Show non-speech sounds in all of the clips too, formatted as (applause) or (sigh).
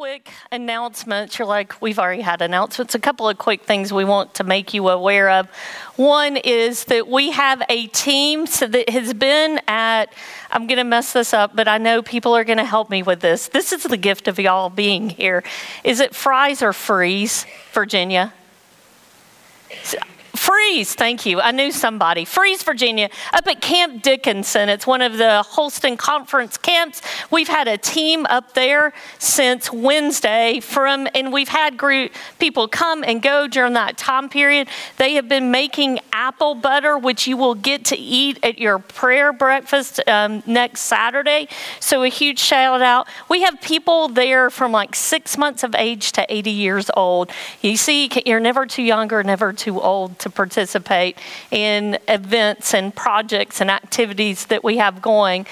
quick announcements. You're like, we've already had announcements. A couple of quick things we want to make you aware of. One is that we have a team so that has been at, I'm going to mess this up, but I know people are going to help me with this. This is the gift of y'all being here. Is it fries or Freeze, Virginia? Freeze, thank you. I knew somebody. Freeze, Virginia, up at Camp Dickenson. It's one of the Holston Conference camps. We've had a team up there since Wednesday from, and we've had group people come and go during that time period. They have been making apple butter, which you will get to eat at your prayer breakfast um, next Saturday. So a huge shout out. We have people there from like six months of age to 80 years old. You see, you're never too young or never too old to participate in events and projects and activities that we have going.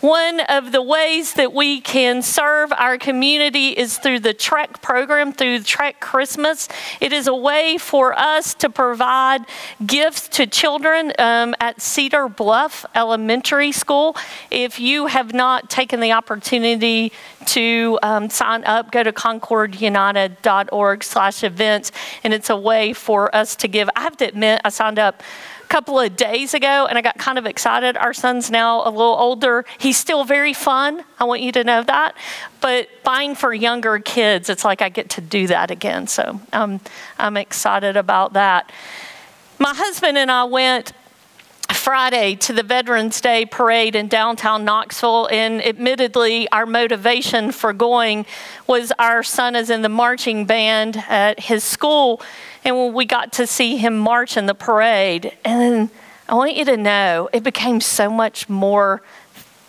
One of the ways that we can serve our community is through the Trek program, through Trek Christmas. It is a way for us to provide gifts to children um, at Cedar Bluff Elementary School. If you have not taken the opportunity to um, sign up, go to concordunited.org slash events, and it's a way for us to give. I to admit, I signed up a couple of days ago and I got kind of excited. Our son's now a little older. He's still very fun. I want you to know that. But buying for younger kids, it's like I get to do that again. So um, I'm excited about that. My husband and I went Friday to the Veterans Day parade in downtown Knoxville. And admittedly, our motivation for going was our son is in the marching band at his school. And when we got to see him march in the parade, and I want you to know it became so much more.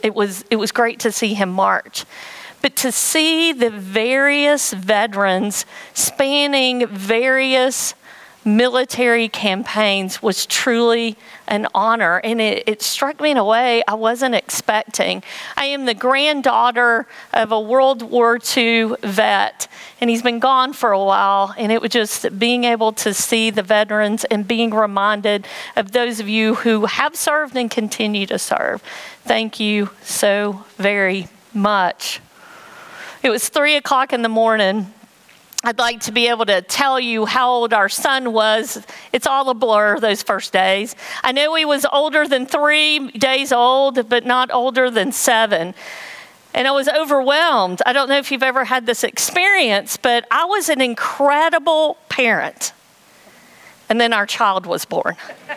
It was, it was great to see him march. But to see the various veterans spanning various military campaigns was truly an honor, and it, it, struck me in a way I wasn't expecting. I am the granddaughter of a World War II vet, and he's been gone for a while, and it was just being able to see the veterans and being reminded of those of you who have served and continue to serve. Thank you so very much. It was three o'clock in the morning I'd like to be able to tell you how old our son was. It's all a blur those first days. I know he was older than three days old, but not older than seven. And I was overwhelmed. I don't know if you've ever had this experience, but I was an incredible parent. And then our child was born. (laughs)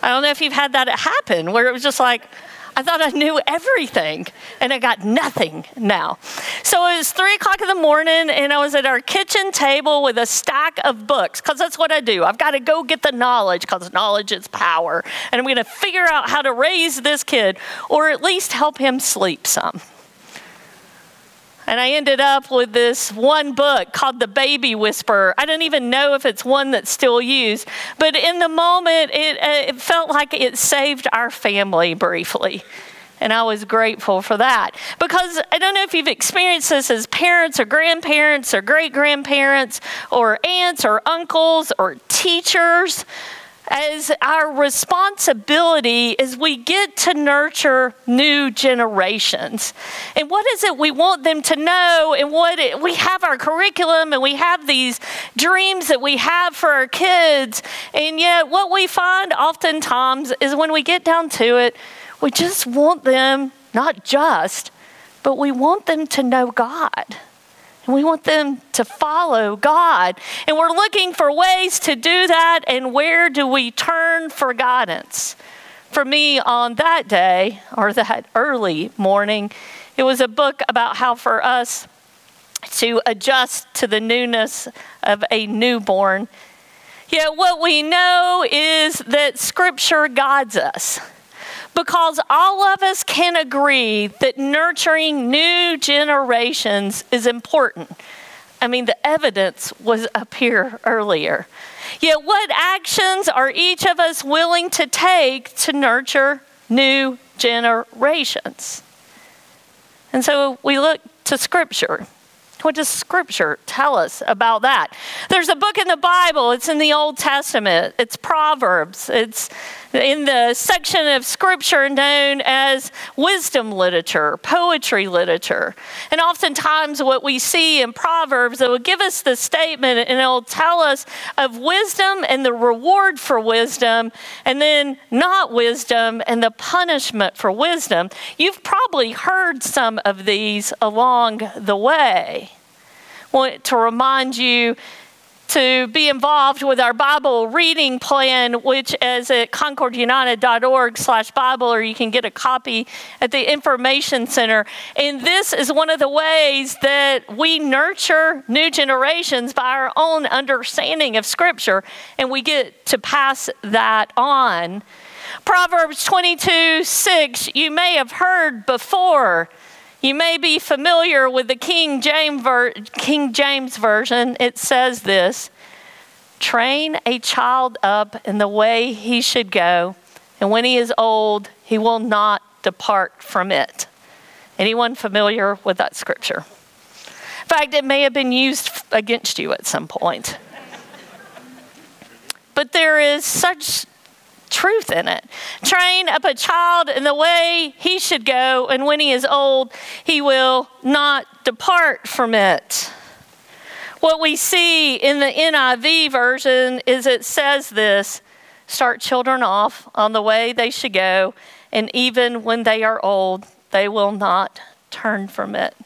I don't know if you've had that happen where it was just like, I thought I knew everything, and I got nothing now. So it was three o'clock in the morning, and I was at our kitchen table with a stack of books, because that's what I do. I've got to go get the knowledge, because knowledge is power. And I'm going to figure out how to raise this kid, or at least help him sleep some. And I ended up with this one book called The Baby Whisperer. I don't even know if it's one that's still used, but in the moment, it, uh, it felt like it saved our family briefly. And I was grateful for that. Because I don't know if you've experienced this as parents or grandparents or great grandparents or aunts or uncles or teachers as our responsibility is we get to nurture new generations. And what is it we want them to know? And what it, we have our curriculum and we have these dreams that we have for our kids. And yet, what we find oftentimes is when we get down to it, we just want them, not just, but we want them to know God. And we want them to follow God. And we're looking for ways to do that. And where do we turn for guidance? For me, on that day, or that early morning, it was a book about how for us to adjust to the newness of a newborn. Yet, what we know is that Scripture guides us because all of us can agree that nurturing new generations is important. I mean, the evidence was up here earlier. Yet, what actions are each of us willing to take to nurture new generations? And so we look to Scripture. What does Scripture tell us about that? There's a book in the Bible, it's in the Old Testament, it's Proverbs, it's in the section of scripture known as wisdom literature, poetry literature. And oftentimes, what we see in Proverbs, it will give us the statement and it'll tell us of wisdom and the reward for wisdom, and then not wisdom and the punishment for wisdom. You've probably heard some of these along the way. Want to remind you to be involved with our Bible reading plan, which is at concordunited.org slash Bible, or you can get a copy at the Information Center. And this is one of the ways that we nurture new generations by our own understanding of Scripture, and we get to pass that on. Proverbs 22 6, you may have heard before. You may be familiar with the King James, ver- King James Version. It says this Train a child up in the way he should go, and when he is old, he will not depart from it. Anyone familiar with that scripture? In fact, it may have been used against you at some point. but there is such truth in it. Train up a child in the way he should go, and when he is old, he will not depart from it. What we see in the NIV version is it says this start children off on the way they should go, and even when they are old, they will not turn from it.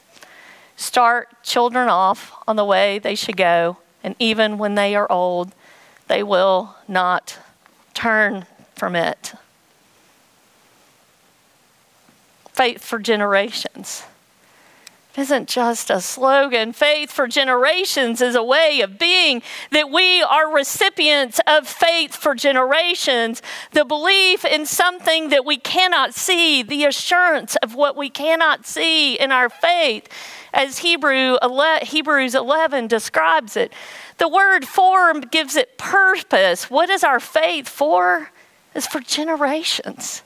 Start children off on the way they should go, and even when they are old, they will not turn from it. Faith for generations isn't just a slogan. Faith for generations is a way of being that we are recipients of faith for generations. The belief in something that we cannot see, the assurance of what we cannot see in our faith, as Hebrew, Hebrews 11 describes it. The word form gives it purpose. What is our faith for? It's for generations.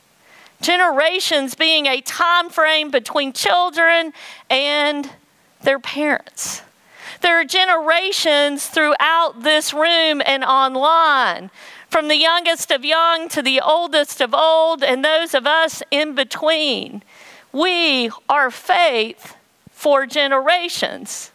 Generations being a time frame between children and their parents. There are generations throughout this room and online, from the youngest of young to the oldest of old, and those of us in between. We are faith for generations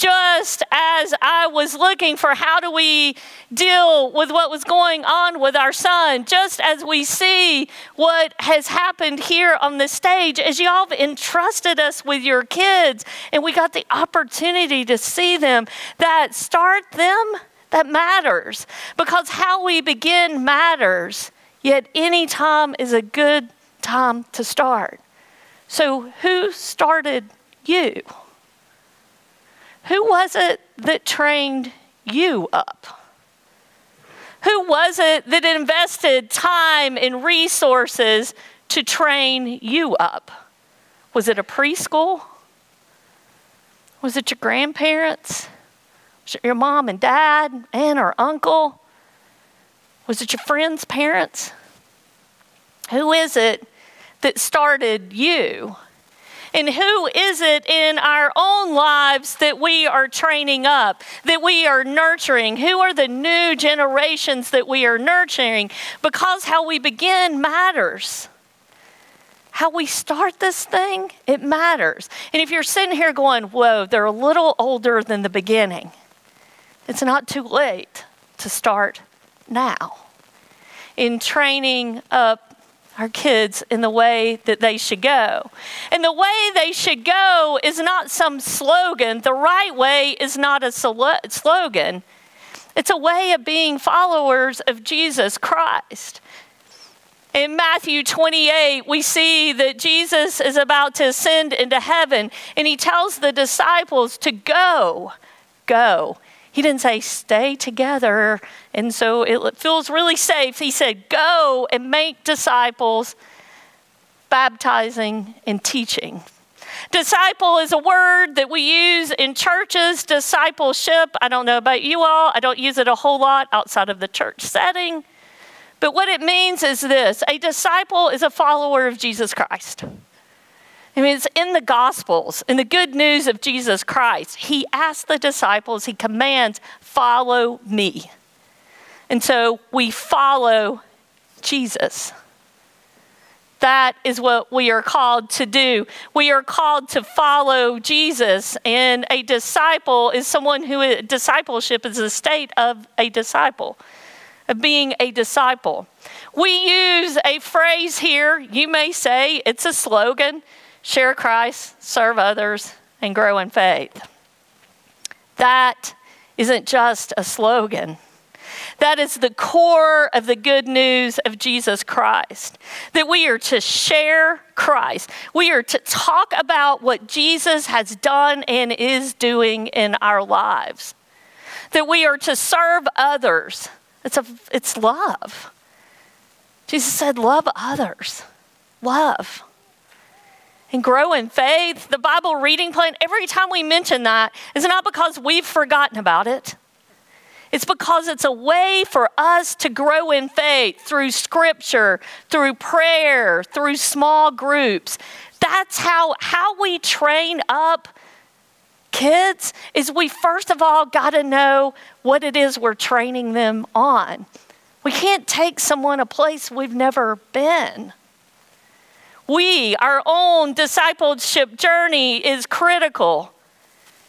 just as I was looking for how do we deal with what was going on with our son, just as we see what has happened here on the stage, as y'all have entrusted us with your kids and we got the opportunity to see them, that start them, that matters because how we begin matters, yet any time is a good time to start. So, who started you? Who was it that trained you up? Who was it that invested time and resources to train you up? Was it a preschool? Was it your grandparents? Was it your mom and dad, aunt or uncle? Was it your friends' parents? Who is it that started you? And who is it in our own lives that we are training up, that we are nurturing? Who are the new generations that we are nurturing? Because how we begin matters. How we start this thing, it matters. And if you're sitting here going, whoa, they're a little older than the beginning, it's not too late to start now in training up our kids in the way that they should go. And the way they should go is not some slogan. The right way is not a slogan, it's a way of being followers of Jesus Christ. In Matthew 28, we see that Jesus is about to ascend into heaven, and he tells the disciples to go, go. He didn't say stay together. And so it feels really safe. He said, go and make disciples, baptizing and teaching. Disciple is a word that we use in churches, discipleship. I don't know about you all, I don't use it a whole lot outside of the church setting. But what it means is this a disciple is a follower of Jesus Christ. I mean, it's in the Gospels, in the good news of Jesus Christ. He asks the disciples, he commands, follow me. And so we follow Jesus. That is what we are called to do. We are called to follow Jesus, and a disciple is someone who discipleship is a state of a disciple, of being a disciple. We use a phrase here, you may say it's a slogan share Christ, serve others, and grow in faith. That isn't just a slogan. That is the core of the good news of Jesus Christ. That we are to share Christ. We are to talk about what Jesus has done and is doing in our lives. That we are to serve others. It's, a, it's love. Jesus said, Love others. Love. And grow in faith. The Bible reading plan, every time we mention that, is not because we've forgotten about it. It's because it's a way for us to grow in faith through scripture, through prayer, through small groups. That's how, how we train up kids is we first of all got to know what it is we're training them on. We can't take someone a place we've never been. We, our own discipleship journey is critical.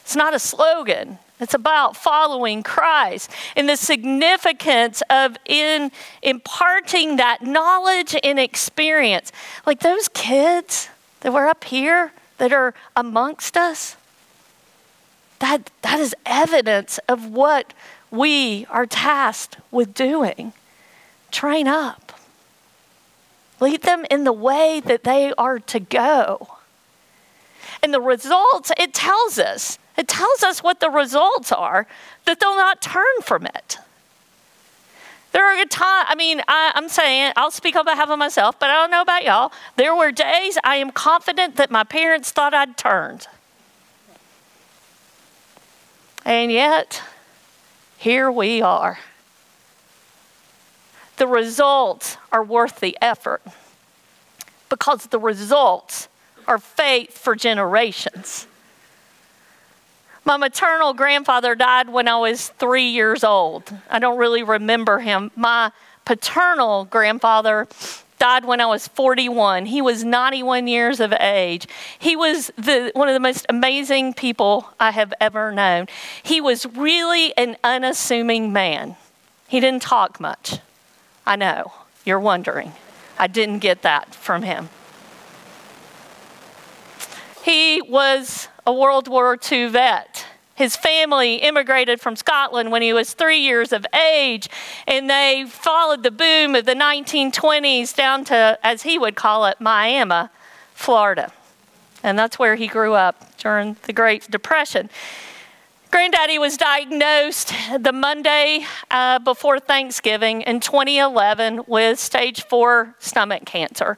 It's not a slogan. It's about following Christ and the significance of in imparting that knowledge and experience. Like those kids that were up here that are amongst us, that, that is evidence of what we are tasked with doing train up. Lead them in the way that they are to go. And the results, it tells us, it tells us what the results are, that they'll not turn from it. There are times, I mean, I, am saying, I'll speak on behalf of myself, but I don't know about y'all. There were days I am confident that my parents thought I'd turned. And yet, here we are the results are worth the effort because the results are faith for generations. My maternal grandfather died when I was three years old. I don't really remember him. My paternal grandfather died when I was 41. He was 91 years of age. He was the, one of the most amazing people I have ever known. He was really an unassuming man, he didn't talk much. I know, you're wondering. I didn't get that from him. He was a World War II vet. His family immigrated from Scotland when he was three years of age, and they followed the boom of the 1920s down to, as he would call it, Miami, Florida. And that's where he grew up during the Great Depression. Granddaddy was diagnosed the Monday uh, before Thanksgiving in 2011 with stage four stomach cancer.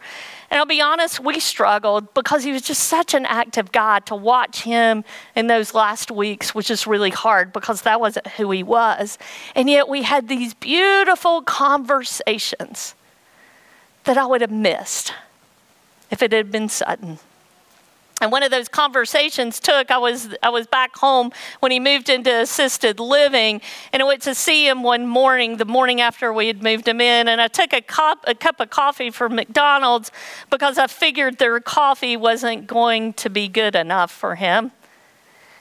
And I'll be honest, we struggled because he was just such an active guy. To watch him in those last weeks was just really hard because that wasn't who he was. And yet we had these beautiful conversations that I would have missed if it had been sudden. And one of those conversations took, I was, I was back home when he moved into assisted living, and I went to see him one morning, the morning after we had moved him in, and I took a cup, a cup of coffee from McDonald's because I figured their coffee wasn't going to be good enough for him.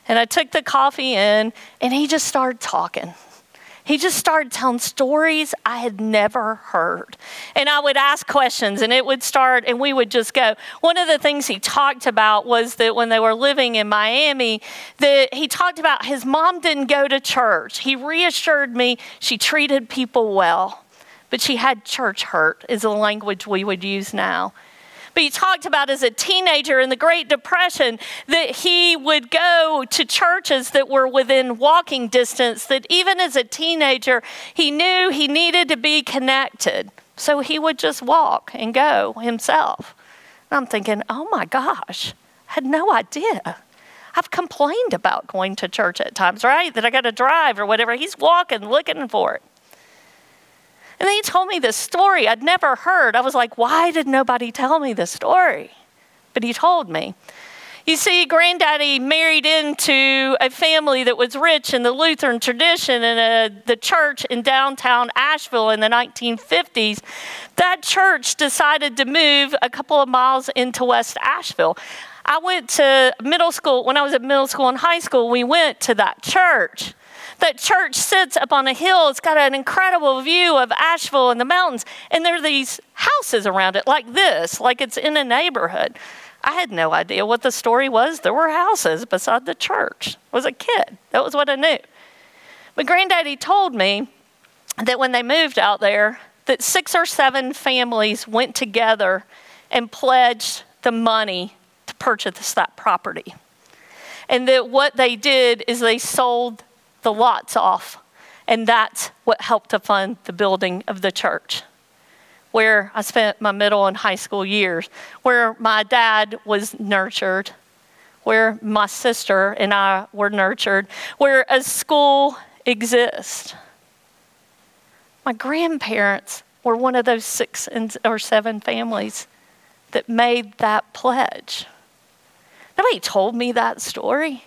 And I took the coffee in, and he just started talking. He just started telling stories I had never heard. And I would ask questions and it would start and we would just go. One of the things he talked about was that when they were living in Miami, that he talked about his mom didn't go to church. He reassured me she treated people well, but she had church hurt is the language we would use now. But he talked about as a teenager in the Great Depression that he would go to churches that were within walking distance, that even as a teenager, he knew he needed to be connected. So he would just walk and go himself. And I'm thinking, oh my gosh, I had no idea. I've complained about going to church at times, right? That I got to drive or whatever. He's walking, looking for it. And he told me this story I'd never heard. I was like, why did nobody tell me this story? But he told me. You see, Granddaddy married into a family that was rich in the Lutheran tradition and uh, the church in downtown Asheville in the 1950s. That church decided to move a couple of miles into West Asheville. I went to middle school, when I was at middle school and high school, we went to that church. That church sits up on a hill. It's got an incredible view of Asheville and the mountains. And there are these houses around it, like this, like it's in a neighborhood. I had no idea what the story was. There were houses beside the church. I was a kid. That was what I knew. But granddaddy told me that when they moved out there, that six or seven families went together and pledged the money to purchase that property. And that what they did is they sold the lots off, and that's what helped to fund the building of the church where I spent my middle and high school years, where my dad was nurtured, where my sister and I were nurtured, where a school exists. My grandparents were one of those six or seven families that made that pledge. Nobody told me that story.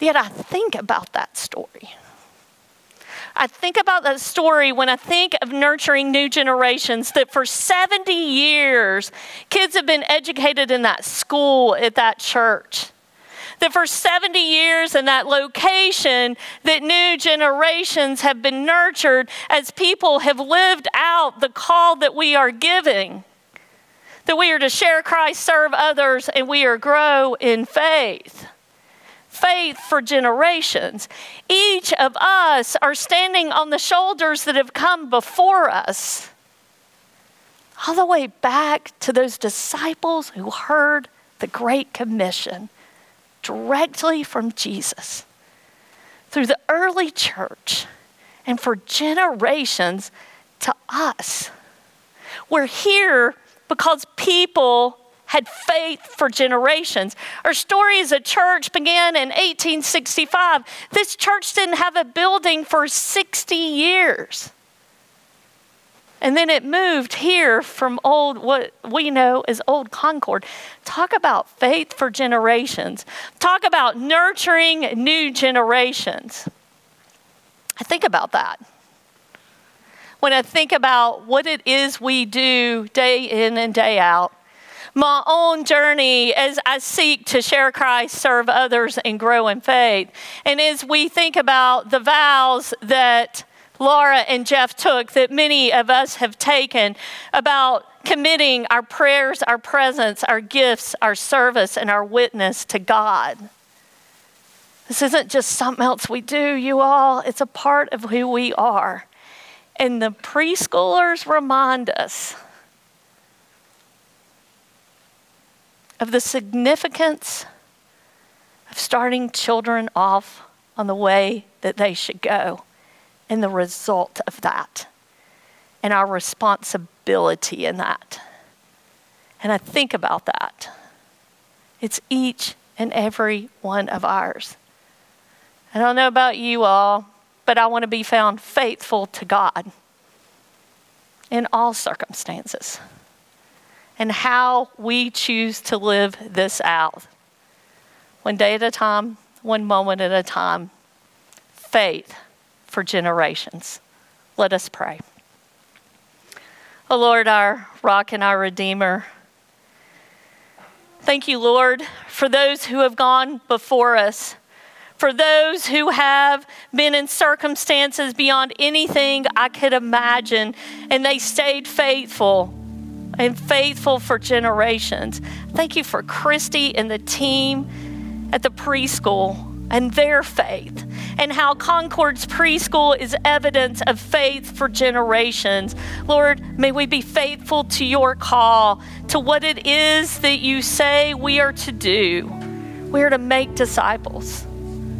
Yet I think about that story. I think about that story when I think of nurturing new generations that for 70 years, kids have been educated in that school, at that church. That for 70 years in that location, that new generations have been nurtured as people have lived out the call that we are giving. That we are to share Christ, serve others, and we are grow in faith faith for generations. Each of us are standing on the shoulders that have come before us, all the way back to those disciples who heard the Great Commission directly from Jesus through the early church and for generations to us. We're here because people had faith for generations. Our story as a church began in 1865. This church didn't have a building for 60 years. And then it moved here from old, what we know as Old Concord. Talk about faith for generations. Talk about nurturing new generations. I think about that. When I think about what it is we do day in and day out, my own journey as I seek to share Christ, serve others, and grow in faith. And as we think about the vows that Laura and Jeff took, that many of us have taken about committing our prayers, our presence, our gifts, our service, and our witness to God. This isn't just something else we do, you all. It's a part of who we are. And the preschoolers remind us of the significance of starting children off on the way that they should go and the result of that and our responsibility in that. And I think about that. It's each and every one of ours. I don't know about you all, but I want to be found faithful to God in all circumstances and how we choose to live this out. One day at a time, one moment at a time. Faith for generations. Let us pray. O oh Lord, our rock and our redeemer, thank you, Lord, for those who have gone before us, for those who have been in circumstances beyond anything I could imagine, and they stayed faithful and faithful for generations. Thank you for Christy and the team at the preschool and their faith, and how Concord's preschool is evidence of faith for generations. Lord, may we be faithful to your call, to what it is that you say we are to do. We are to make disciples,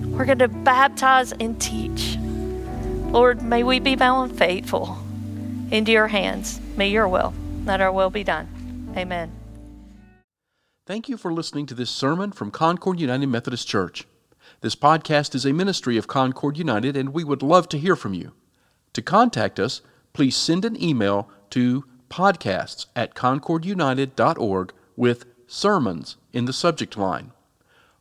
we're going to baptize and teach. Lord, may we be bound faithful into your hands. May your will. Let our will be done. Amen. Thank you for listening to this sermon from Concord United Methodist Church. This podcast is a ministry of Concord United, and we would love to hear from you. To contact us, please send an email to podcasts at concordunited.org with Sermons in the subject line.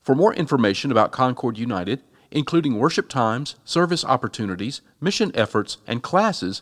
For more information about Concord United, including worship times, service opportunities, mission efforts, and classes,